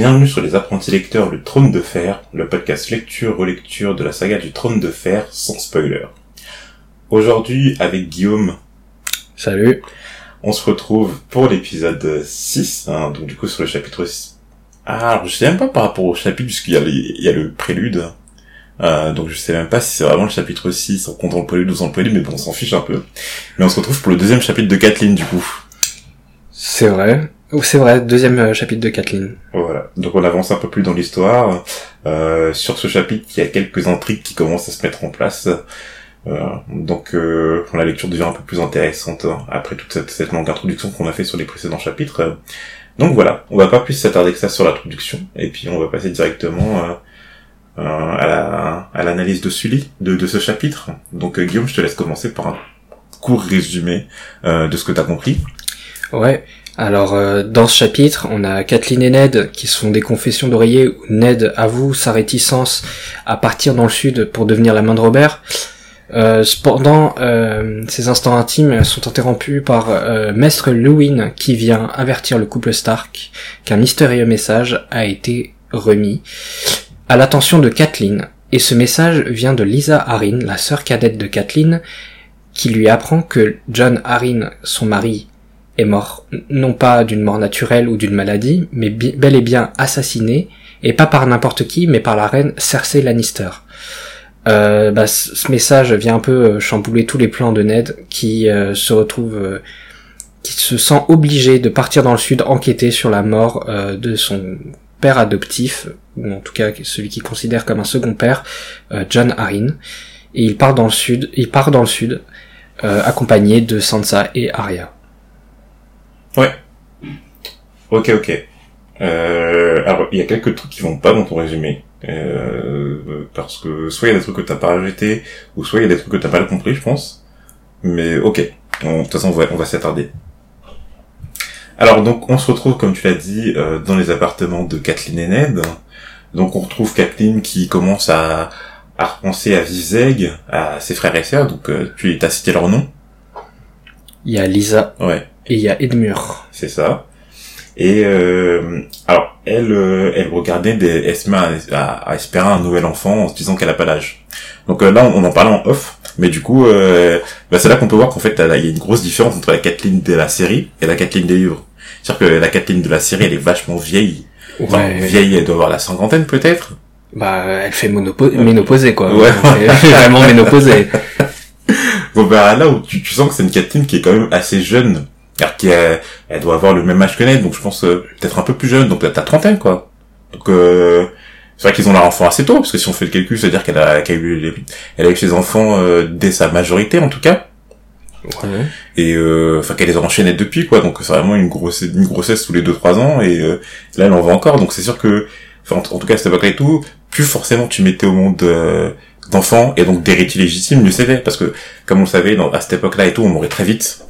bienvenue sur les apprentis lecteurs Le Trône de Fer, le podcast lecture-relecture de la saga du Trône de Fer sans spoiler. Aujourd'hui, avec Guillaume, Salut. on se retrouve pour l'épisode 6, hein, donc du coup sur le chapitre 6. Ah, alors je sais même pas par rapport au chapitre, puisqu'il y a, il y a le prélude, euh, donc je sais même pas si c'est vraiment le chapitre 6 en comptant le prélude ou sans le prélude, mais bon, on s'en fiche un peu. Mais on se retrouve pour le deuxième chapitre de Kathleen, du coup. C'est vrai. Oh, c'est vrai, deuxième euh, chapitre de Kathleen. Voilà. Donc on avance un peu plus dans l'histoire. Euh, sur ce chapitre, il y a quelques intrigues qui commencent à se mettre en place. Euh, donc euh, la lecture devient un peu plus intéressante hein, après toute cette, cette longue introduction qu'on a fait sur les précédents chapitres. Donc voilà, on va pas plus s'attarder que ça sur l'introduction, et puis on va passer directement euh, euh, à la- à l'analyse de Sully de, de ce chapitre. Donc Guillaume, je te laisse commencer par un court résumé euh, de ce que tu as compris. Ouais. Alors, euh, dans ce chapitre, on a Kathleen et Ned qui sont des confessions d'oreiller où Ned avoue sa réticence à partir dans le sud pour devenir la main de Robert. Euh, cependant, euh, ces instants intimes sont interrompus par euh, Maître Lewin qui vient avertir le couple Stark qu'un mystérieux message a été remis à l'attention de Kathleen. Et ce message vient de Lisa Harin, la sœur cadette de Kathleen, qui lui apprend que John Harin, son mari, est mort, non pas d'une mort naturelle ou d'une maladie, mais bel et bien assassiné, et pas par n'importe qui, mais par la reine Cersei Lannister. Euh, bah, ce message vient un peu euh, chambouler tous les plans de Ned, qui euh, se retrouve, euh, qui se sent obligé de partir dans le sud enquêter sur la mort de son père adoptif, ou en tout cas celui qu'il considère comme un second père, John Arryn. Et il part dans le sud, il part dans le sud, accompagné de Sansa et Arya. Ok, ok. Euh, alors, il y a quelques trucs qui vont pas dans ton résumé. Euh, parce que soit il y a des trucs que t'as pas rajouté, ou soit il y a des trucs que t'as pas compris, je pense. Mais ok. On- De toute façon, on va, on va s'attarder. Alors, donc, on se retrouve, comme tu l'as dit, euh, dans les appartements de Kathleen et Ned. Donc, on retrouve Kathleen qui commence à, à repenser à Vizeg, à ses frères et sœurs. Donc, euh, tu t'as cité leur nom. Il y a Lisa Ouais. Et il y a Edmure. c'est ça. Et euh, alors elle, euh, elle regardait des, elle se met à, à- à espérer un nouvel enfant en se disant qu'elle a pas l'âge. Donc euh, là, on, on en parlait en off, mais du coup, euh, bah, c'est là qu'on peut voir qu'en fait, il y a une grosse différence entre la Kathleen de la série et la Kathleen des livres. C'est-à-dire que la Kathleen de la série, elle est vachement vieille. Enfin, Ouais. vieille, elle doit avoir la cinquantaine peut-être. Bah, elle fait ménopausée, quoi. Ouais. Elle fait vraiment ménopausée. Donc bah, là où tu, tu sens que c'est une Kathleen qui est quand même assez jeune. Alors qui elle doit avoir le même âge que Ned, donc je pense euh, peut-être un peu plus jeune, donc peut-être à trentaine quoi. Donc euh, c'est vrai qu'ils ont leur enfant assez tôt, parce que si on fait le calcul, c'est-à-dire qu'elle a, qu'elle a eu, elle a eu ses enfants euh, dès sa majorité en tout cas, Ouais. et euh, enfin qu'elle les a enchaînés depuis quoi, donc c'est vraiment une grossesse, une grossesse tous les 2-3 ans, et euh, là elle en va encore, donc c'est sûr que, en, en tout cas à cette époque-là et tout, plus forcément tu mettais au monde euh, d'enfants et donc d'héritiers légitimes, mieux c'était, parce que comme on le savait, dans, à cette époque-là et tout, on mourait très vite.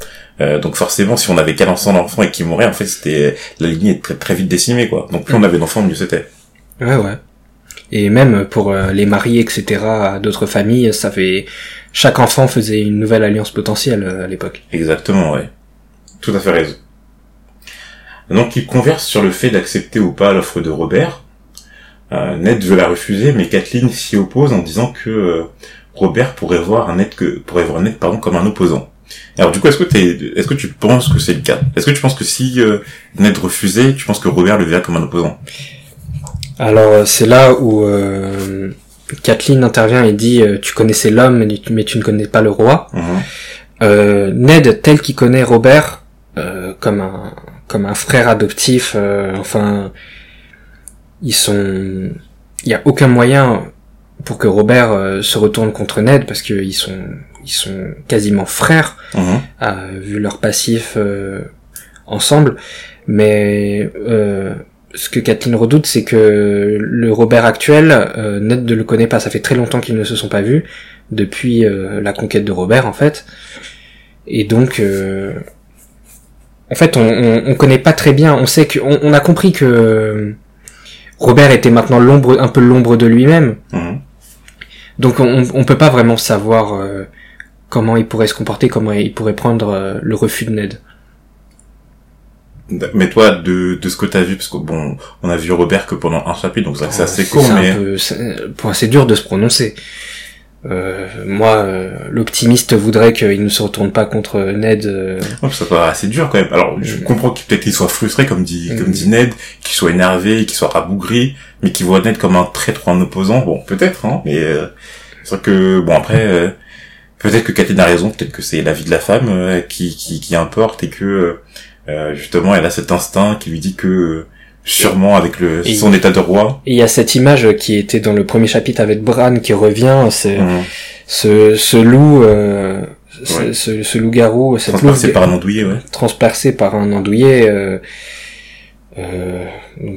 Euh, donc forcément, si on avait qu'un enfant d'enfant et qui mourait, en fait, c'était la lignée est très très vite décimée, quoi. Donc plus on avait d'enfants, mieux c'était. Ouais, ouais. Et même pour euh, les maris, etc., d'autres familles, ça fait... Chaque enfant faisait une nouvelle alliance potentielle euh, à l'époque. Exactement, ouais. Tout à fait raison. Donc ils conversent sur le fait d'accepter ou pas l'offre de Robert. Euh, Ned veut la refuser, mais Kathleen s'y oppose en disant que euh, Robert pourrait voir un Ned que pourrait voir Ned pardon comme un opposant. Alors du coup, est-ce que est-ce que tu penses que c'est le cas? Est-ce que tu penses que si euh, Ned refusait, tu penses que Robert le verrait comme un opposant? Alors, euh, c'est là où euh, Kathleen intervient et dit euh, Tu connaissais l'homme, mais tu- ne connais pas le roi. Mhm. euh, Ned, tel qu'il connaît Robert, euh, comme un comme un frère adoptif, euh, enfin, ils sont, il y a aucun moyen pour que Robert se retourne contre Ned parce qu'ils sont ils sont quasiment frères Mhm. euh, vu leur passif euh, ensemble. Mais euh, ce que Kathleen redoute, c'est que le Robert actuel, euh, Ned ne le connaît pas. Ça fait très longtemps qu'ils ne se sont pas vus depuis euh, la conquête de Robert, en fait. Et donc, euh, en fait, on, on, on connaît pas très bien. On sait que, on, on a compris que Robert était maintenant l'ombre, un peu l'ombre de lui-même. Mhm. Donc, on, on peut pas vraiment savoir comment il pourrait se comporter, comment il pourrait prendre euh, le refus de Ned. mais toi, de, de ce que t'as vu, parce que bon, on a vu Robert que pendant un chapitre, donc c'est vrai que c'est assez C'est court, mais peu- c'est bon, c'est dur de se prononcer. Euh, moi, euh, l'optimiste voudrait qu'il ne se retourne pas contre Ned. euh, Ouais, ça paraît assez dur quand même. Alors, je Mm. comprends qu'il peut-être qu'il soit frustré, comme dit, Mm. comme dit Ned, qu'il soit énervé, qu'il soit rabougri, mais qu'il voit Ned comme un traître un opposant. Bon, peut-être, hein, mais euh, c'est vrai que bon après, euh, peut-être que Kathleen a raison, peut-être que c'est la vie de la femme euh, qui, qui qui importe et que euh, justement elle a cet instinct qui lui dit que euh, sûrement avec le Et- son état de roi. Il y a cette image qui était dans le premier chapitre avec Bran qui revient, c'est Mm. ce, ce loup, euh, ce, Ouais. ce, ce loup-garou, cette Transpercé louve- par un andouillé, ouais. transpercé par un andouillé euh, euh,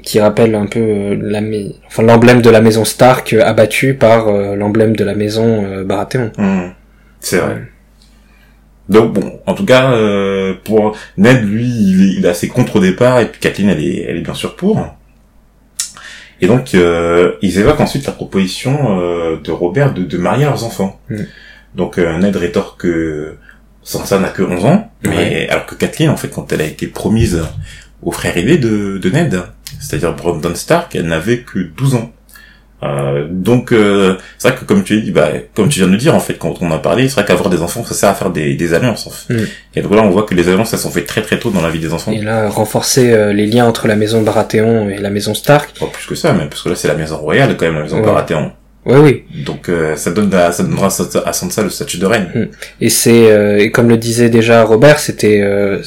qui rappelle un peu euh, la enfin l'emblème de la maison Stark euh, abattu par euh, l'emblème de la maison euh, Baratheon. Mm. C'est vrai. Donc bon, en tout cas, euh, pour Ned, lui, il est, il est assez contre au départ, et puis Kathleen, elle est, elle est bien sûr pour. Et donc, euh, ils évoquent ensuite la proposition euh, de Robert de, de marier leurs enfants. Mm. Donc euh, Ned rétorque que Sansa n'a que 11 ans, mais Ouais. alors que Kathleen, en fait, quand elle a été promise au frère aîné de, de Ned, c'est-à-dire Brandon Stark, elle n'avait que 12 ans. Euh, donc euh, c'est vrai que comme tu dis, bah, comme tu viens de le dire en fait quand on en a parlé, c'est vrai qu'avoir des enfants ça sert à faire des, des alliances. En fait. Mm. Et donc là on voit que les alliances elles sont faites très très tôt dans la vie des enfants. Et là, renforcer euh, les liens entre la maison Baratheon et la maison Stark. Pas plus que ça même parce que là c'est la maison royale quand même la maison Ouais. Baratheon. Oui, oui. Donc euh, ça donne à, ça donnera à Sansa- le statut de reine. Et c'est euh, et comme le disait déjà Robert, c'était euh,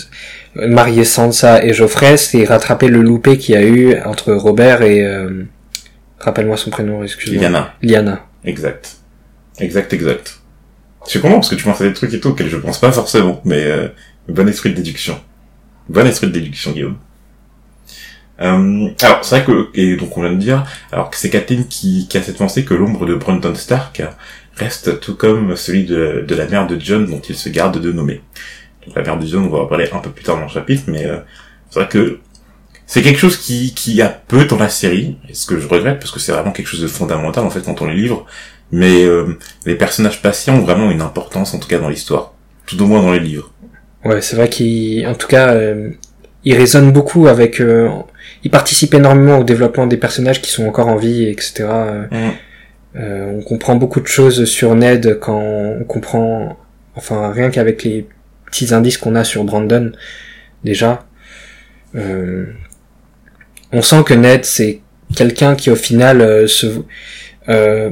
marier Sansa et Geoffrey, c'est rattraper le loupé qu'il y a eu entre Robert et euh, rappelle-moi son prénom, excuse-moi. Lyanna. Liana. Exact. Exact, exact. Je suis content parce que tu penses à des trucs et tout auxquels je pense pas forcément, mais euh, bon esprit de déduction. Bon esprit de déduction, Guillaume. Euh, alors, c'est vrai que, et donc on vient de dire, alors que c'est Kathleen qui, qui a cette pensée que l'ombre de Brandon Stark reste tout comme celui de, de la mère de John dont il se garde de nommer. Donc la mère de John, on va en parler un peu plus tard dans le chapitre, mais euh, c'est vrai que c'est quelque chose qui, qui a peu dans la série, et ce que je regrette parce que c'est vraiment quelque chose de fondamental en fait quand on les livre, mais euh, les personnages patients ont vraiment une importance en tout cas dans l'histoire, tout au moins dans les livres. Ouais, c'est vrai qu'il, en tout cas, euh, il résonne beaucoup avec. euh, il participe énormément au développement des personnages qui sont encore en vie, etc. Euh, euh, on comprend beaucoup de choses sur Ned quand on comprend, enfin rien qu'avec les petits indices qu'on a sur Brandon déjà. Euh, on sent que Ned c'est quelqu'un qui au final euh, se euh,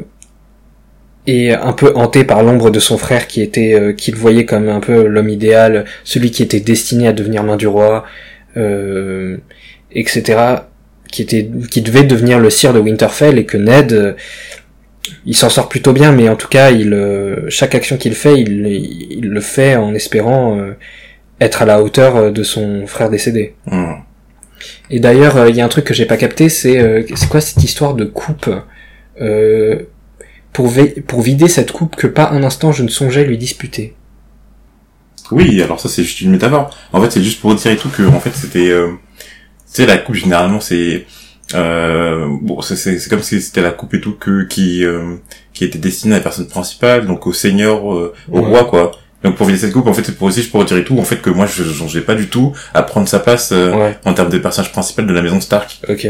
est un peu hanté par l'ombre de son frère qui était euh, qu'il voyait comme un peu l'homme idéal, celui qui était destiné à devenir main du roi, etc. qui était qui devait devenir le sire de Winterfell et que Ned il s'en sort plutôt bien, mais en tout cas, chaque action qu'il fait, il, le fait en espérant être à la hauteur de son frère décédé. Hum. Et d'ailleurs, euh, il y a un truc que j'ai pas capté, c'est euh, c'est quoi cette histoire de coupe euh, pour, pour vider cette coupe que pas un instant je ne songeais lui disputer? Oui, alors ça c'est juste une métaphore. En fait, c'est juste pour dire et tout que en fait c'était, euh, sais, la coupe généralement c'est, euh, bon, c'est c'est c'est comme si c'était la coupe et tout que qui euh, qui était destinée à la personne principale, donc au seigneur, euh, au Ouais. roi quoi. Donc pour vider cette coupe, en fait, c'est pour aussi pour dire et tout, en fait que moi je songeais pas du tout à prendre sa place euh, Ouais, en termes de personnage principal de la maison Stark. ok.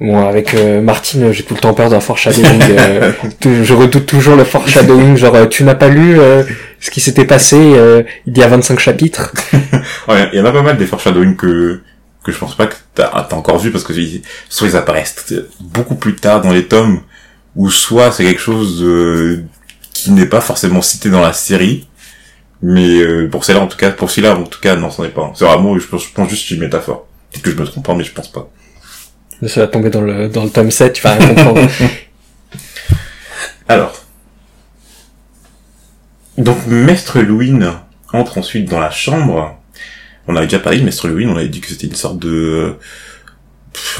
Bon, avec euh, Martine, j'ai tout le temps peur d'un foreshadowing. euh, je redoute toujours le foreshadowing, genre euh, tu n'as pas lu euh, ce qui s'était passé euh, il y a 25 chapitres. Ouais, il y en a pas mal des foreshadowing que que je pense pas que t'as t'as encore vu parce que soit ils apparaissent beaucoup plus tard dans les tomes ou soit c'est quelque chose qui n'est pas forcément cité dans la série mais euh, pour celle-là en tout cas pour celui-là en tout cas non c'en est pas c'est vraiment je pense, je pense juste une métaphore. Peut-être que je me trompe pas mais je pense pas. Ça va tomber dans le, dans le tome 7, tu vas rien comprendre. alors. Donc Maître Louine entre ensuite dans la chambre. On avait déjà parlé de Maître Louine on avait dit que c'était une sorte de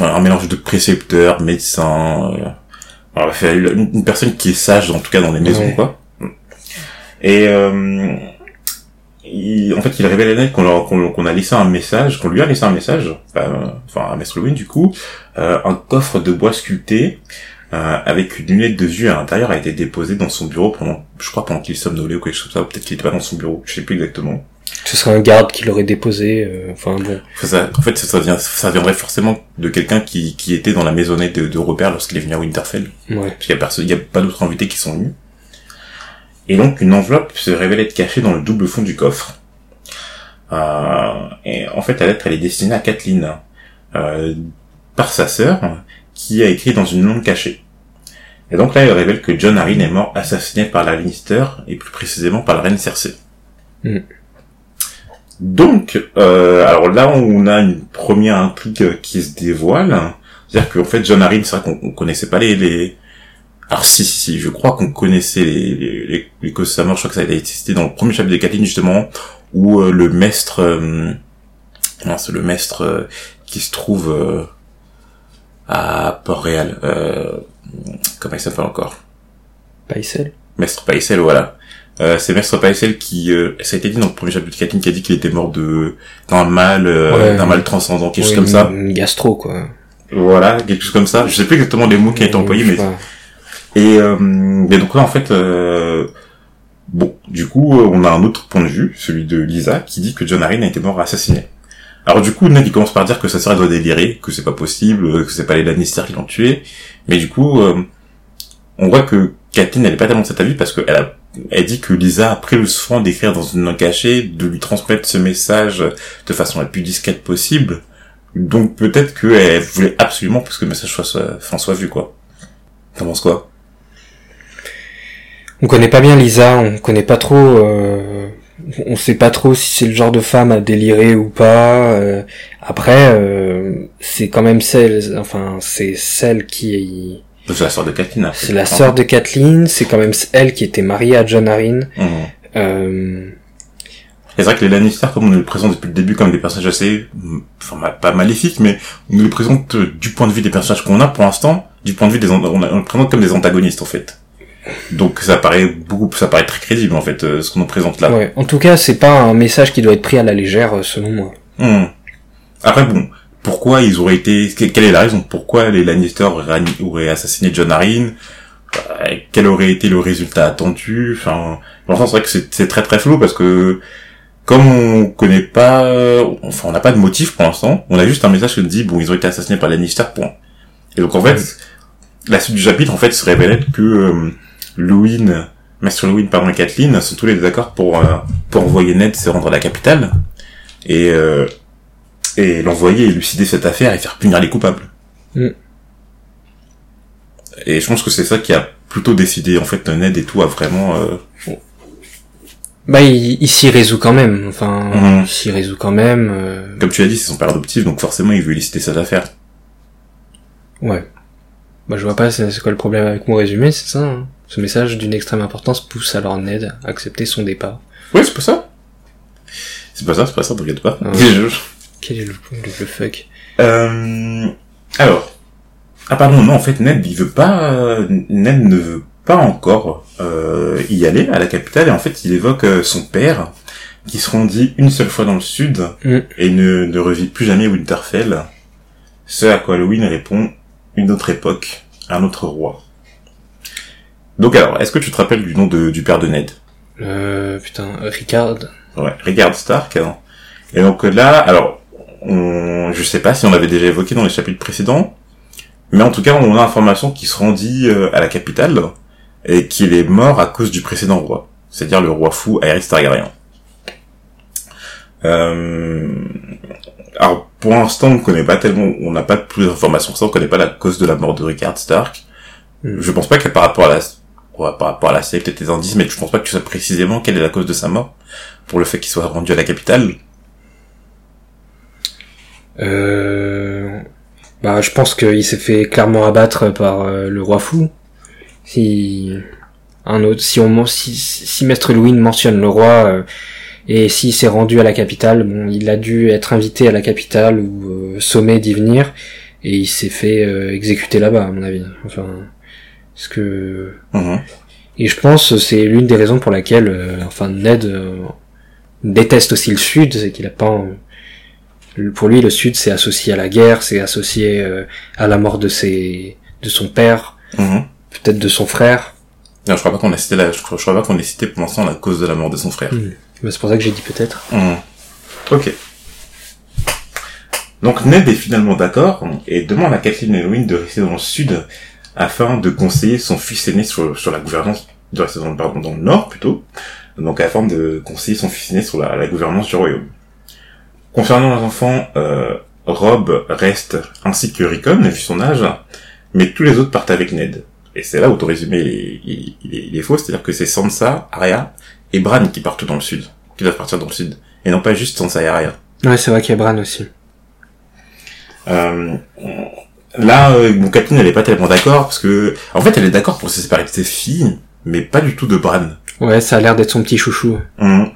un mélange de précepteur médecin euh, une, une personne qui est sage en tout cas dans les maisons Ouais. quoi. Et euh, il- en fait il révèle à Ned qu'on qu'on a laissé un message qu'on lui a laissé un message enfin, enfin à Maître Louine du coup euh, un coffre de bois sculpté euh, avec une lunette de vue à l'intérieur a été déposé dans son bureau pendant je crois pendant qu'il somnolait ou quelque chose comme ça ou peut-être qu'il était pas dans son bureau je sais plus exactement Ce serait un garde qui l'aurait déposé. euh, enfin bon. Ça, en fait, ça, vient, ça viendrait forcément de quelqu'un qui, qui était dans la maisonnette de, de Robert lorsqu'il est venu à Winterfell. Ouais. Parce qu'il y a personne, il y a pas d'autres invités qui sont venus. Et donc, une enveloppe se révèle être cachée dans le double fond du coffre. Euh, et en fait, la lettre, elle est destinée à Kathleen, euh, par sa sœur, qui a écrit dans une langue cachée. Et donc là, elle révèle que John Arryn est mort assassiné par la Lannister, et plus précisément par la reine Cersei. Mm. Donc, euh, alors là, on a une première intrigue qui se dévoile. C'est-à-dire qu'en fait, John Arryn, c'est vrai qu'on on connaissait pas les, les... Alors si, si, si, je crois qu'on connaissait les, les, les, les causes de sa mort. Je crois que ça a été cité dans le premier chapitre de Kathleen, justement, où euh, le maître... Euh... Non, c'est le maître euh, qui se trouve euh, à Port-Réal. Euh... Comment il s'appelle encore? Paisel. Maître Paisel, voilà. Euh, c'est Maître Paisel qui, euh, ça a été dit dans le premier chapitre de Kathleen, qui a dit qu'il était mort de d'un mal, euh, Ouais. d'un mal transcendant, quelque chose comme ça. Gastro quoi. Voilà, quelque chose comme ça. Je sais plus exactement les mots qui ont été employés, mais. Et, euh, donc là en fait, euh, bon, du coup, euh, on a un autre point de vue, celui de Lisa, qui dit que John Arryn a été mort assassiné. Alors du coup, Ned il commence par dire que sa sœur doit délirer, que c'est pas possible, euh, que c'est pas les Lannister qui l'ont tué, mais du coup, euh, on voit que Catelyn elle pas tellement de cet avis parce qu'elle a elle dit que Lisa a pris le soin d'écrire dans une langue cachée, de lui transmettre ce message de façon la plus discrète possible. Donc peut-être qu'elle voulait absolument que ce message soit, soit, soit vu, quoi. T'en penses quoi? On connaît pas bien Lisa, on connaît pas trop. Euh, on sait pas trop si c'est le genre de femme à délirer ou pas. euh, après, euh, c'est quand même celle, enfin c'est celle qui, C'est la sœur de après. c'est la sœur de Kathleen, c'est quand même elle qui était mariée à John Arryn. Mhm. Euh, c'est vrai que les Lannister, comme on nous les présente depuis le début comme des personnages assez, mm, enfin pas maléfiques, mais on nous les présente euh, du point de vue des personnages qu'on a pour l'instant, du point de vue des, on les présente comme des antagonistes en fait. Donc ça paraît beaucoup, ça paraît très crédible en fait euh, ce qu'on nous présente là. ouais. En tout cas, c'est pas un message qui doit être pris à la légère, euh, selon moi. Hmm. Après bon, pourquoi ils auraient été, que- quelle est la raison? Pourquoi les Lannister auraient, assassiné John Arryn Euh, Quel aurait été le résultat attendu? Enfin, pour l'instant c'est vrai que c'est très très flou parce que comme on connaît pas, enfin on n'a pas de motif pour l'instant, on a juste un message qui nous dit bon ils ont été assassinés par Lannister point. Et donc en fait, la suite du chapitre en fait se révélait que euh, Lewin, Master Lewin pardon et Kathleen sont tous les deux d'accord pour euh, pour envoyer Ned se rendre à la capitale et euh, et l'envoyer élucider cette affaire et faire punir les coupables. Mm. Et je pense que c'est ça qui a plutôt décidé en fait Ned et tout à vraiment euh, Bah, il, il s'y résout quand même. Enfin, Mhm. il s'y résout quand même. euh, comme tu l'as dit c'est son père adoptif donc forcément il veut élucider cette affaire. Ouais. Bah, je vois pas c'est quoi le problème avec mon résumé, c'est ça. hein. Ce message d'une extrême importance pousse alors Ned à accepter son départ. Ouais c'est pas ça. C'est pas ça c'est pas ça t'inquiète pas. Ah. Je- Quel est le, le, le fuck? Euh, alors, ah pardon, non, en fait, Ned, il veut pas, euh, Ned ne veut pas encore euh, y aller à la capitale, et en fait, il évoque euh, son père, qui se rendit une seule fois dans le sud, Mm. et ne, ne revit plus jamais Winterfell. Ce à quoi Halloween répond, une autre époque, un autre roi. Donc alors, est-ce que tu te rappelles du nom de, du père de Ned? Euh, putain, Ricard. Ouais, Rigard Stark. hein. Et donc là, alors, on, je sais pas si on l'avait déjà évoqué dans les chapitres précédents, mais en tout cas, on a l'information qu'il se rendit euh, à la capitale et qu'il est mort à cause du précédent roi, c'est-à-dire le roi fou Aerys Targaryen. Euh, alors, pour l'instant, on ne connaît pas tellement, on n'a pas plus d'informations que ça, on connaît pas la cause de la mort de Rickard Stark. Hmm. Je pense pas que par rapport à la, ouais, par rapport à la série, peut-être des indices, mais je pense pas que tu sais précisément quelle est la cause de sa mort pour le fait qu'il soit rendu à la capitale. Euh... Bah, je pense qu'il s'est fait clairement abattre par euh, le roi fou. Si un autre, si on si, si Maître Louis mentionne le roi euh, et s'il s'est rendu à la capitale, bon, il a dû être invité à la capitale ou euh, sommé d'y venir et il s'est fait euh, exécuter là-bas, à mon avis. Enfin, ce que Mhm. et je pense que c'est l'une des raisons pour laquelle, euh, enfin, Ned euh, déteste aussi le Sud, c'est qu'il a pas, euh, pour lui, le Sud, c'est associé à la guerre, c'est associé euh, à la mort de ses, de son père, Mhm. peut-être de son frère. Non, je crois pas qu'on a cité la, je crois, je crois pas qu'on ait cité pour l'instant la cause de la mort de son frère. Mais c'est pour ça que j'ai dit peut-être. Hmm. Ok. Donc Ned est finalement d'accord et demande à Kathleen et Louis de rester dans le sud afin de conseiller son fils aîné sur, sur la gouvernance, de rester dans, pardon, dans le nord plutôt, donc afin de conseiller son fils aîné sur la, gouvernance du royaume. Concernant les enfants, euh, Rob reste ainsi que Rickon, vu son âge, mais tous les autres partent avec Ned. Et c'est là où ton résumé il il est faux, c'est-à-dire que c'est Sansa, Arya et Bran qui partent dans le sud, qui doivent partir dans le sud, et non pas juste Sansa et Arya. Ouais, c'est vrai qu'il y a Bran aussi. Euh, là, euh, bon, Kathleen, elle est pas tellement d'accord parce que, en fait, elle est d'accord pour se séparer de ses filles, mais pas du tout de Bran. Ouais, ça a l'air d'être son petit chouchou. Hum.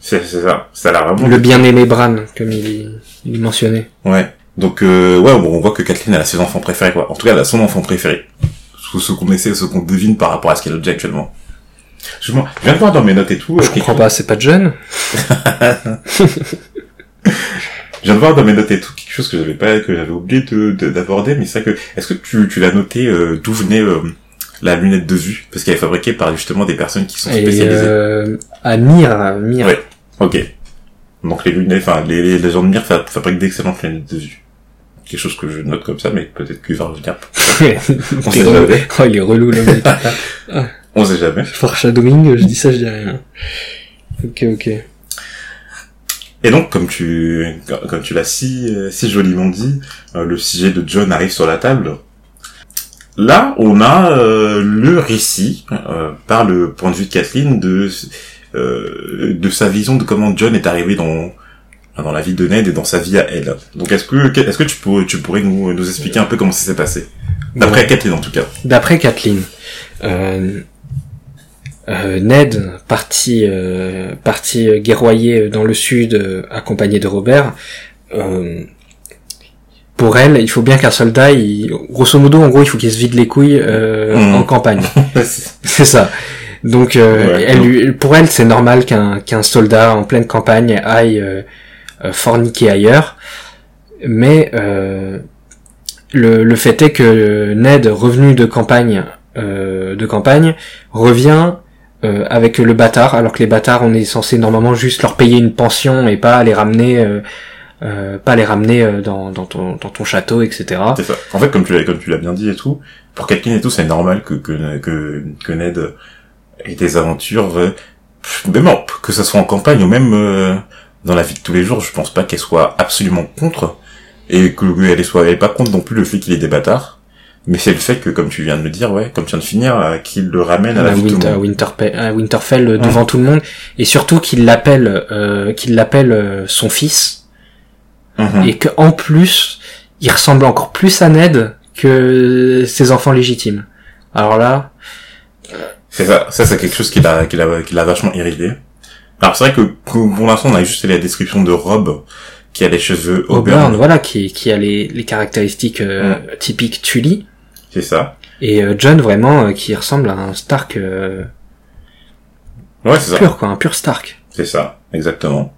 C'est ça. Ça a l'air vraiment. Le bien-aimé Bran, comme il, il mentionnait. Ouais. Donc, euh, ouais, bon, on voit que Kathleen elle a ses enfants préférés, quoi. En tout cas, elle a son enfant préféré. Ce, ce qu'on essaie, ce qu'on devine par rapport à ce qu'elle a dit actuellement. Je, je viens de voir dans mes notes et tout. Je euh, quelque comprends pas, c'est pas John Je viens de voir dans mes notes et tout quelque chose que j'avais pas, que j'avais oublié de, de- d'aborder, mais c'est ça que, est-ce que tu, tu l'as noté, euh, d'où venait, euh, la lunette de vue? Parce qu'elle est fabriquée par justement des personnes qui sont Et spécialisées. euh, à Myr, Myr. Ouais. Ok. Donc les lunettes, enfin, les, les, les gens de mire fa- fabriquent d'excellentes lunettes de vue. Quelque chose que je note comme ça, mais peut-être qu'il va revenir. On T'es sait relou. jamais. Oh, il est relou, le mec. On sait jamais. Foreshadowing, je dis ça, je dis rien. Ok, ok. Et donc, comme tu, comme tu l'as si, euh, si joliment dit, euh, le sujet de John arrive sur la table. Là, on a euh, le récit, euh, par le point de vue de Kathleen, de, euh, de sa vision de comment John est arrivé dans, dans la vie de Ned et dans sa vie à elle. Donc, est-ce que, est-ce que tu pourrais, tu pourrais nous, nous expliquer un peu comment ça s'est passé? D'après Ouais. Kathleen, en tout cas. D'après Kathleen, euh, euh, Ned, parti, euh, parti euh, guerroyer dans le sud, euh, accompagné de Robert, euh, pour elle, il faut bien qu'un soldat, il, grosso modo, en gros, il faut qu'il se vide les couilles euh, Mhm. en campagne. C'est ça. Donc, euh, Ouais. elle, pour elle, c'est normal qu'un qu'un soldat en pleine campagne aille euh, euh, forniquer ailleurs. Mais euh, le, le fait est que Ned, revenu de campagne, euh, de campagne, revient euh, avec le bâtard, alors que les bâtards, on est censé normalement juste leur payer une pension et pas les ramener, euh, euh, pas les ramener dans, ton château, etc. Ça. En fait, comme tu l'as, bien dit et tout, pour Kathleen et tout, c'est normal que, que, que, Ned ait des aventures, même que ce soit en campagne ou même dans la vie de tous les jours, je pense pas qu'elle soit absolument contre, et que elle soit, elle est pas contre non plus le fait qu'il ait des bâtards, mais c'est le fait que, comme tu viens de le dire, ouais, comme tu viens de finir, euh, qu'il le ramène à la à, vie de tout le Winter, monde. Winterpe- à Winterfell euh, devant tout le monde et surtout qu'il l'appelle euh, qu'il l'appelle euh, son fils Mhm. et que en plus il ressemble encore plus à Ned que ses enfants légitimes. Alors là, C'est ça, ça c'est quelque chose qui l'a, qui l'a, qui l'a vachement irrité. Alors c'est vrai que pour l'instant on a juste la description de Rob qui a les cheveux Auburn, auburn, voilà, qui, qui a les, les caractéristiques euh, typiques Tully c'est ça. et euh, John vraiment euh, qui ressemble à un Stark euh, Ouais c'est ça. pur quoi, un pur Stark. C'est ça, exactement.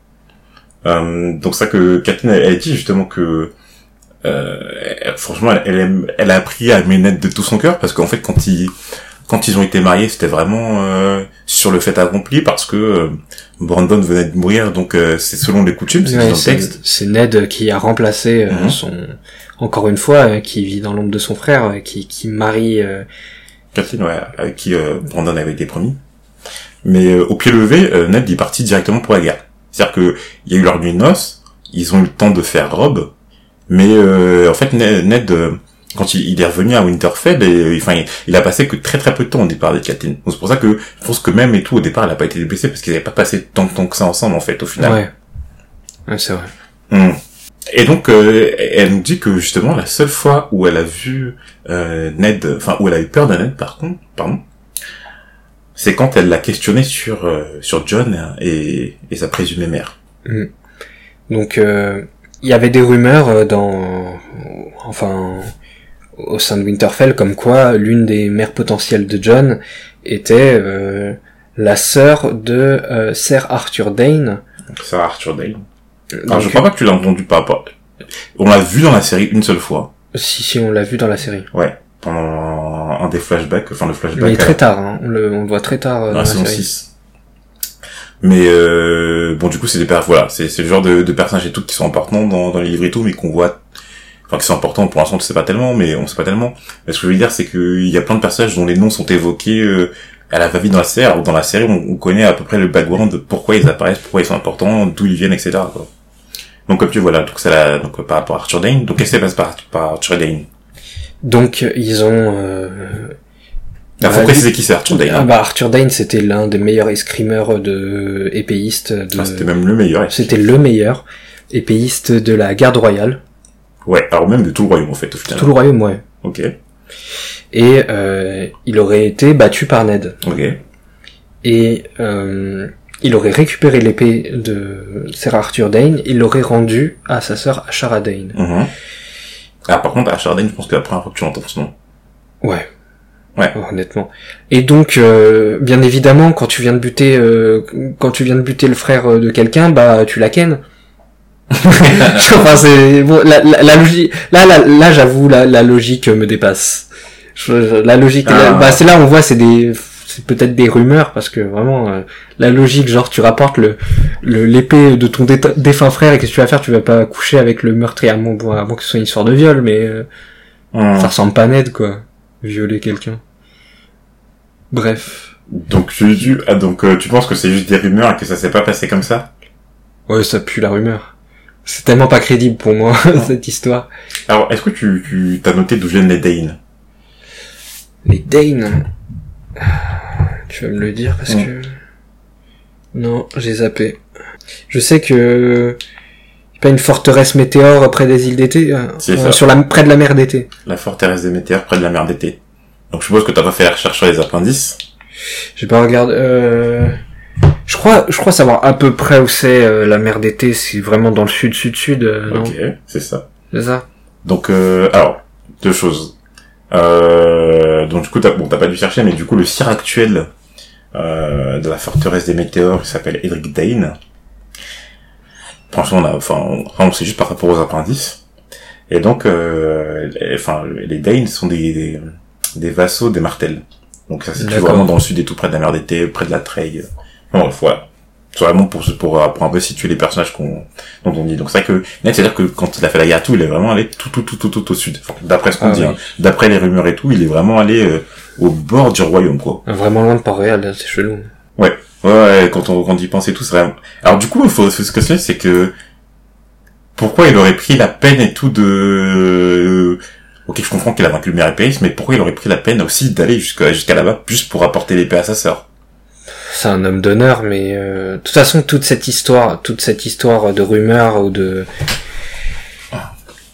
Euh, donc ça que Kathleen elle, elle dit justement que euh, elle- franchement elle, elle, aime- elle a appris à Ned de tout son cœur parce qu'en fait quand ils quand ils ont été mariés c'était vraiment euh, sur le fait accompli parce que euh, Brandon venait de mourir donc euh, c'est selon les coutumes c'est dit Ouais, dans le c'est texte. c'est Ned qui a remplacé euh, Mhm. son encore une fois euh, qui vit dans l'ombre de son frère euh, qui qui marie euh, Kathleen ouais avec qui euh, Brandon avait été promis. Mais euh, au pied levé euh, Ned est parti directement pour la guerre. C'est-à-dire que il y a eu leur nuit de noces, ils ont eu le temps de faire robe, mais euh, en fait Ned, Ned, euh, quand il, il est revenu à Winterfell, et, euh, enfin il, il a passé que très très peu de temps au départ avec. Donc c'est pour ça que je pense que même et tout au départ elle a pas été blessée parce qu'ils n'avaient pas passé tant de temps que ça ensemble en fait au final. ouais. Ouais, c'est vrai. Hmm. Et donc, euh, elle nous dit que justement la seule fois où elle a vu euh, Ned, enfin où elle a eu peur de Ned, par contre, pardon, c'est quand elle l'a questionné sur euh, sur John et, et sa présumée mère. Donc euh, il y avait des rumeurs dans enfin au sein de Winterfell comme quoi l'une des mères potentielles de John était euh, la sœur de euh, Sir Arthur Dane. Sarah Arthur Dale. Alors Donc, je crois pas que tu l'as entendu par rapport. On l'a vu dans la série une seule fois. Si si on l'a vu dans la série. Ouais. Pendant un des flashbacks, enfin le flashback. Mais très tard, hein. on, le, on le voit très tard euh, dans dans la saison série. 6. Mais euh, bon, du coup, c'est des voilà, c'est c'est le genre de, de personnages et tout qui sont importants dans, dans les livres et tout, mais qu'on voit, enfin, qui sont importants pour l'instant, on ne sait pas tellement, mais on sait pas tellement. Mais ce que je veux dire, c'est qu'il y a plein de personnages dont les noms sont évoqués euh, à la va-vite dans la série. Alors dans la série, on, on connaît à peu près le background de pourquoi ils apparaissent, pourquoi ils sont importants, d'où ils viennent, etc. Quoi. Donc comme tu vois, voilà, donc c'est la, donc euh, par rapport à Arthur Dane. Donc qu'est-ce qui se passe par, par Arthur Dane Donc ils ont. Euh... Il faut Ouais, préciser qui? C'est Arthur Dane. Ah hein. bah Arthur Dane c'était l'un des meilleurs escrimeurs de épéistes. De... Ah, c'était même le meilleur. C'était le meilleur épéiste de la garde royale. Ouais, alors même de tout le royaume en fait au final. Tout le royaume, ouais. Ok, Et euh, il aurait été battu par Ned. ok. Et euh, il aurait récupéré l'épée de Sir Arthur Dane, il l'aurait rendue à sa sœur Ashara Dane. Mhm. Ah par contre, Arthur Dane, je pense que la première fois que tu entends ce nom. Ouais. Ouais. Honnêtement. Et donc, euh, bien évidemment, quand tu viens de buter, euh, quand tu viens de buter le frère euh, de quelqu'un, bah tu la ken. enfin, c'est bon, la, la, la logique. Là, là, là, j'avoue, la, la logique me dépasse. Je- la logique. Ah. bah, c'est là, on voit, c'est des, c'est peut-être des rumeurs parce que vraiment, euh, la logique, genre, tu rapportes le, le l'épée de ton défunt frère et qu'est-ce que tu vas faire? Tu vas pas coucher avec le meurtrier à moins, bon, à moins que ce soit une histoire de viol, mais. euh, Mhm. ça ressemble pas à Ned, quoi. Violer quelqu'un. Bref. Donc tu, tu, ah, donc euh, tu penses que c'est juste des rumeurs et que ça s'est pas passé comme ça? Ouais, ça pue la rumeur. C'est tellement pas crédible pour moi, cette histoire. Alors est-ce que tu, tu t'as noté d'où viennent les Dane Les Dane. Tu vas me le dire parce que... Non, j'ai zappé. Je sais que... C'est pas une forteresse météore près des îles d'été euh, C'est euh, ça. Sur la, près de la mer d'été. La forteresse des météores près de la mer d'été. Donc je suppose que t'as pas fait la recherche sur les appendices. J'ai pas regardé... Euh... Je crois, je crois savoir à peu près où c'est euh, la mer d'été. C'est vraiment dans le sud, sud, sud, euh, Ok, c'est ça. C'est ça Donc euh, alors deux choses. Euh, donc du coup t'as bon t'as pas dû chercher mais du coup le sire actuel euh, de la forteresse des météores il s'appelle Edric Dane. Franchement on a enfin on, on sait juste par rapport aux appendices. Et donc euh, les, enfin les Dane sont des, des des vassaux des Martels. Donc ça c'est D'accord. vraiment dans le sud et tout près de la mer d'été, près de la Treille. Bon voilà. C'est vraiment pour, pour, pour un peu situer les personnages qu'on, dont on dit. Donc c'est vrai que, Ned, c'est-à-dire que quand il a fait la guerre et tout, il est vraiment allé tout, tout, tout, tout, tout au sud. Enfin, d'après ce qu'on Ah dit, oui. hein. d'après les rumeurs et tout, il est vraiment allé euh, au bord du royaume, quoi. Vraiment loin de Port-Réal, c'est chelou. Ouais, ouais, quand on, quand on y pense et tout, c'est vraiment... Alors du coup, il faut, ce que c'est, c'est que, pourquoi il aurait pris la peine et tout de... Ok, je comprends qu'il a vaincu le maire épéiste, mais pourquoi il aurait pris la peine aussi d'aller jusqu'à jusqu'à là-bas, juste pour apporter l'épée à sa sœur? C'est un homme d'honneur, mais euh, de toute façon, toute cette histoire, toute cette histoire de rumeurs ou de,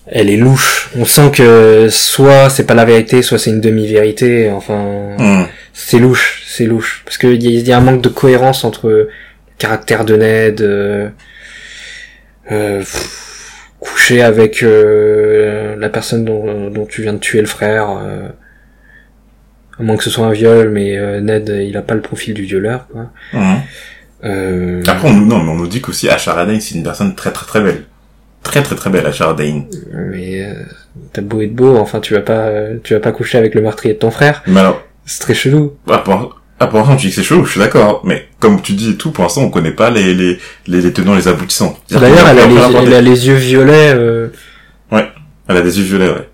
elle est louche. On sent que soit c'est pas la vérité, soit c'est une demi-vérité. Enfin, Hmm. c'est louche, c'est louche, parce qu'il y, y a un manque de cohérence entre le caractère de Ned, euh, euh, pff, coucher avec euh, la personne dont, dont tu viens de tuer le frère. À moins que ce soit un viol, mais euh, Ned, il a pas le profil du violeur, quoi. Hmm. Euh, Après, on, nous- non, mais on nous dit qu'aussi Ashara Dane, c'est une personne très très très belle. Très très très belle, Ashara Dane. mais euh, t'as beau être beau, enfin tu vas pas, euh, tu vas pas coucher avec le meurtrier de ton frère. Mais alors, C'est très chelou. ah, pour, ah, pour l'instant, tu dis que c'est chaud, je suis d'accord. Mais comme tu dis et tout, pour l'instant, on connaît pas les, les, les, les tenants, les aboutissants. D'ailleurs, elle a, peut les, apporter- elle a les yeux violets. euh, Elle a des yeux violets, ouais.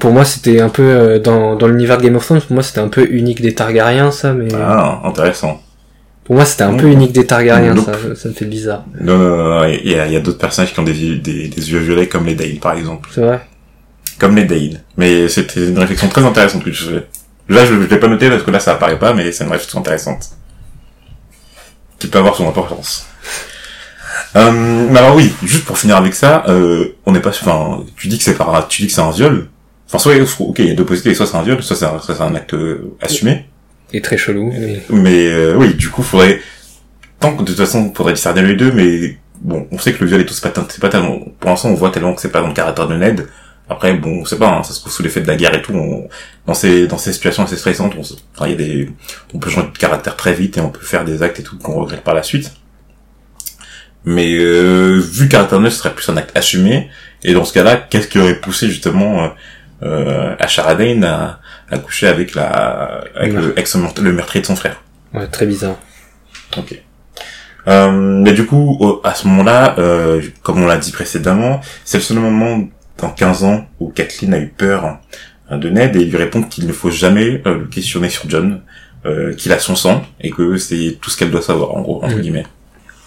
Pour moi, c'était un peu euh, dans, dans l'univers de Game of Thrones. Pour moi, c'était un peu unique des Targaryens, ça. Mais Ah, intéressant. pour moi, c'était un peu unique des Targaryens, Nope. ça. Ça me fait bizarre. Non, non, non, non, il y a, y a d'autres personnages qui ont des, yeux- des, des yeux violets comme les Dane, par exemple. C'est vrai. Comme les Dane. Mais c'était une réflexion très intéressante que je faisais. Là, je, je l'ai pas noté parce que là, ça apparaît pas, mais c'est une réflexion intéressante. Qui peut avoir son importance. Euh, mais alors oui, juste pour finir avec ça, euh, on n'est pas, enfin, tu dis que c'est par, tu dis que c'est un viol. Enfin, soit, ok, il y a deux possibilités, soit c'est un viol, soit c'est un, soit c'est un acte euh, assumé. Et très chelou. Mais... Mais euh, oui, du coup, faudrait tant que de toute façon, faudrait discerner les deux. Mais bon, on sait que le viol et tout, c'est pas, tant- c'est pas tellement. Pour l'instant, on voit tellement que c'est pas dans le caractère de Ned. Après, bon, on sait pas. hein, ça se trouve sous l'effet de la guerre et tout. On, dans ces dans ces situations assez stressantes, on, enfin, il y a des, on peut changer de caractère très vite et on peut faire des actes et tout qu'on regrette par la suite. Mais euh, vu le caractère de Ned, ce serait plus un acte assumé. Et dans ce cas-là, qu'est-ce qui aurait poussé justement euh, euh, Ashara Dane à, à coucher avec la avec le ex le meurtrier de son frère Ouais, très bizarre. Ok. Euh, mais du coup, au- à ce moment-là, euh, comme on l'a dit précédemment, c'est le seul moment dans 15 ans où Kathleen a eu peur hein, de Ned et lui répond qu'il ne faut jamais euh, le questionner sur John, euh, qu'il a son sang et que c'est tout ce qu'elle doit savoir, en gros, entre guillemets.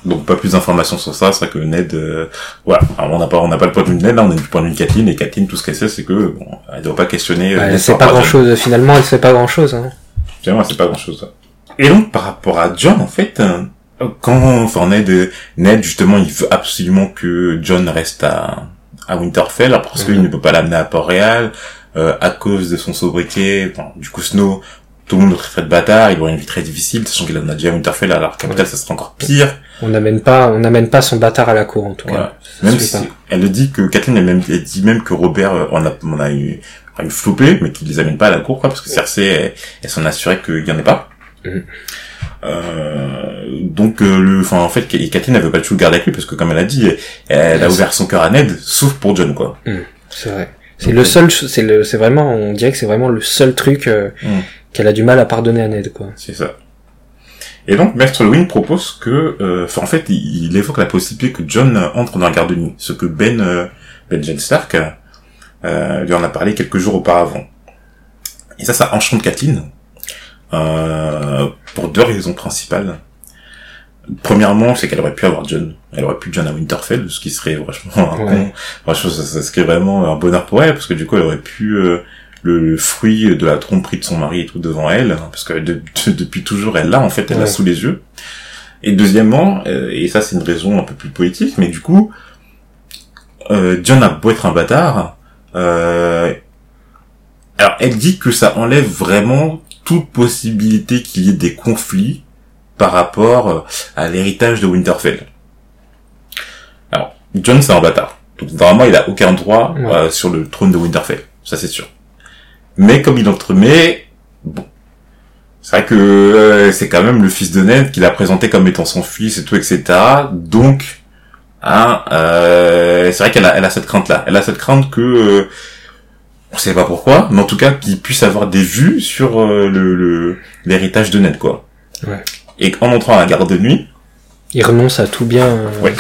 Donc pas plus d'informations sur ça, c'est vrai que Ned, euh, voilà, Alors, on n'a pas, on n'a pas le point de vue de Ned, là on est du point de vue de Kathleen et Kathleen, tout ce qu'elle sait, c'est que bon, elle doit pas questionner. euh, Ouais, Ned elle sait pas grand chose, finalement, elle sait pas grand chose, hein. Finalement, c'est pas grand chose. Et donc, par rapport à John, en fait, euh, quand, enfin, Ned, euh, Ned, justement, il veut absolument que John reste à, à Winterfell, alors parce Mhm. qu'il ne peut pas l'amener à Port-Réal, euh, à cause de son sobriquet, enfin, du coup, Snow, tout le monde le traiterait de bâtard, il aurait une vie très difficile, sachant qu'il en a déjà Winterfell, alors Capital, ça serait encore pire. On n'amène pas, on n'amène pas son bâtard à la cour, en tout Voilà. cas. Même si, elle dit que, Kathleen, elle, même, elle dit même que Robert euh, en a, en a eu, enfin, une flopée, mais qu'il les amène pas à la cour, quoi, parce que Cersei, elle, elle s'en assurait qu'il y en ait pas. Mhm. Euh, donc, euh, le, enfin, en fait, Kathleen, elle veut pas du tout le garder avec lui, parce que, comme elle a dit, elle a ouvert son cœur à Ned, sauf pour John, quoi. C'est vrai. C'est le euh, seul, c'est le, c'est vraiment, on dirait que c'est vraiment le seul truc euh, Mm. Qu'elle a du mal à pardonner à Ned, quoi. C'est ça. Et donc, Maître Lewin propose que, euh, enfin, en fait, il, il évoque la possibilité que John entre dans la garde de nuit, ce que Ben, euh, Ben Jen Stark, euh, lui en a parlé quelques jours auparavant. Et ça, ça enchante Kathleen, euh, pour deux raisons principales. Premièrement, c'est qu'elle aurait pu avoir John. Elle aurait pu John à Winterfell, ce qui serait franchement un Ouais. bon- franchement, ça, ça serait vraiment un bonheur pour elle, parce que du coup, elle aurait pu, euh, le, le fruit de la tromperie de son mari et tout devant elle, hein, parce que de- de- depuis toujours, elle l'a, en fait, elle l'a sous les yeux. Et deuxièmement, euh, et ça c'est une raison un peu plus politique, mais du coup, euh, John a beau être un bâtard, euh, alors elle dit que ça enlève vraiment toute possibilité qu'il y ait des conflits par rapport euh, à l'héritage de Winterfell. Alors, John c'est un bâtard. Donc normalement il a aucun droit Ouais. euh, sur le trône de Winterfell, ça c'est sûr. Mais comme il entremet, bon, c'est vrai que euh, c'est quand même le fils de Ned qu'il a présenté comme étant son fils et tout, etc. Donc, hein, euh, c'est vrai qu'elle a, elle a cette crainte-là. Elle a cette crainte que, euh, on sait pas pourquoi, mais en tout cas qu'il puisse avoir des vues sur euh, le l'héritage de Ned, quoi. Ouais. Et en entrant à la garde de nuit, Il renonce à tout bien. euh, Ouais.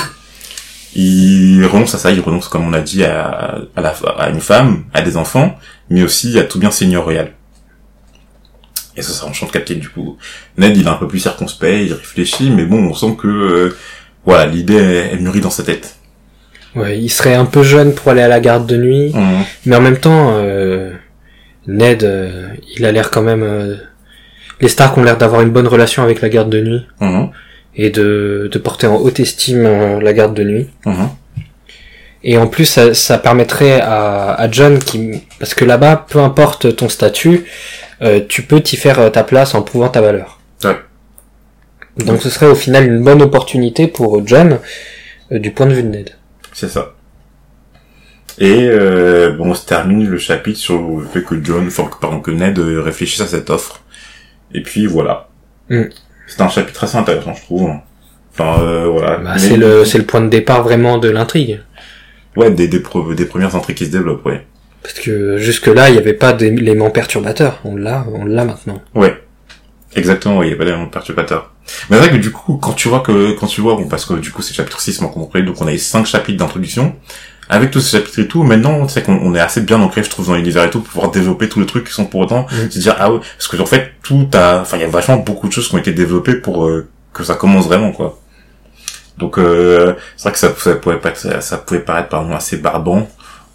il renonce à ça, il renonce, comme on l'a dit, à, à, la, à une femme, à des enfants, mais aussi à tout bien seigneurial. Et ça, ça enchante Kathleen, du coup. Ned, il est un peu plus circonspect, il réfléchit, mais bon, on sent que, euh, voilà, l'idée, elle, elle mûrit dans sa tête. Ouais, il serait un peu jeune pour aller à la garde de nuit, Mhm. mais en même temps, euh, Ned, euh, il a l'air quand même. euh, les Stark ont l'air d'avoir une bonne relation avec la garde de nuit Mhm. et de, de porter en haute estime la garde de nuit. Mhm. Et en plus, ça, ça permettrait à, à John, qui, parce que là-bas, peu importe ton statut, euh, tu peux t'y faire euh, ta place en prouvant ta valeur. Ouais. Donc ce serait au final une bonne opportunité pour John euh, du point de vue de Ned. C'est ça. Et euh, bon, on se termine le chapitre sur le fait que John, enfin, que, pardon, que Ned euh, réfléchisse à cette offre. Et puis voilà. Mm. C'est un chapitre assez intéressant, je trouve. Enfin, euh, voilà. Bah, c'est le c'est le point de départ vraiment de l'intrigue. Ouais, des, des, pre- des premières entrées qui se développent, ouais. Parce que jusque là, il n'y avait pas d'éléments perturbateurs. On l'a, on l'a maintenant. Ouais. Exactement, ouais, il y a pas d'élément perturbateur. Mais c'est vrai que du coup, quand tu vois que, quand tu vois, bon, parce que du coup, c'est chapitre 6, moi, qu'on compris, donc on a eu 5 chapitres d'introduction. Avec tous ces chapitres et tout, maintenant, c'est qu'on on est assez bien ancré, je trouve, dans l'univers et tout, pour pouvoir développer tous les trucs qui sont pour autant, Mm. se dire, ah ouais, parce que en fait, tout a, enfin, il y a vachement beaucoup de choses qui ont été développées pour euh, que ça commence vraiment, quoi. Donc, euh, c'est vrai que ça, ça pouvait pas, ça, ça pouvait paraître, pardon, assez barbant,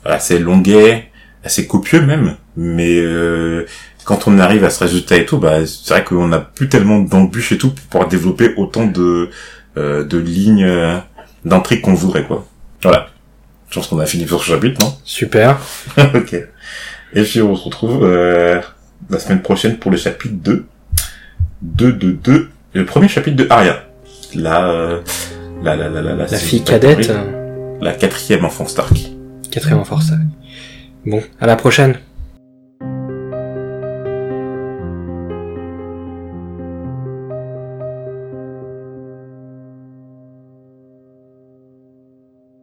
assez longuet, assez copieux même, mais euh, quand on arrive à ce résultat et tout, bah, c'est vrai qu'on n'a plus tellement d'embûches et tout pour pouvoir développer autant de, euh, de lignes euh, d'intrigue qu'on voudrait, quoi. Voilà. Je pense qu'on a fini sur ce chapitre, non? Super. Ok. Et puis on se retrouve euh, la semaine prochaine pour le chapitre 2. 2, 2, 2. Le premier chapitre de Arya. La, euh, la, la, la, la, La si fille cadette, euh, La quatrième enfant Stark. quatrième en force. Bon, à la prochaine.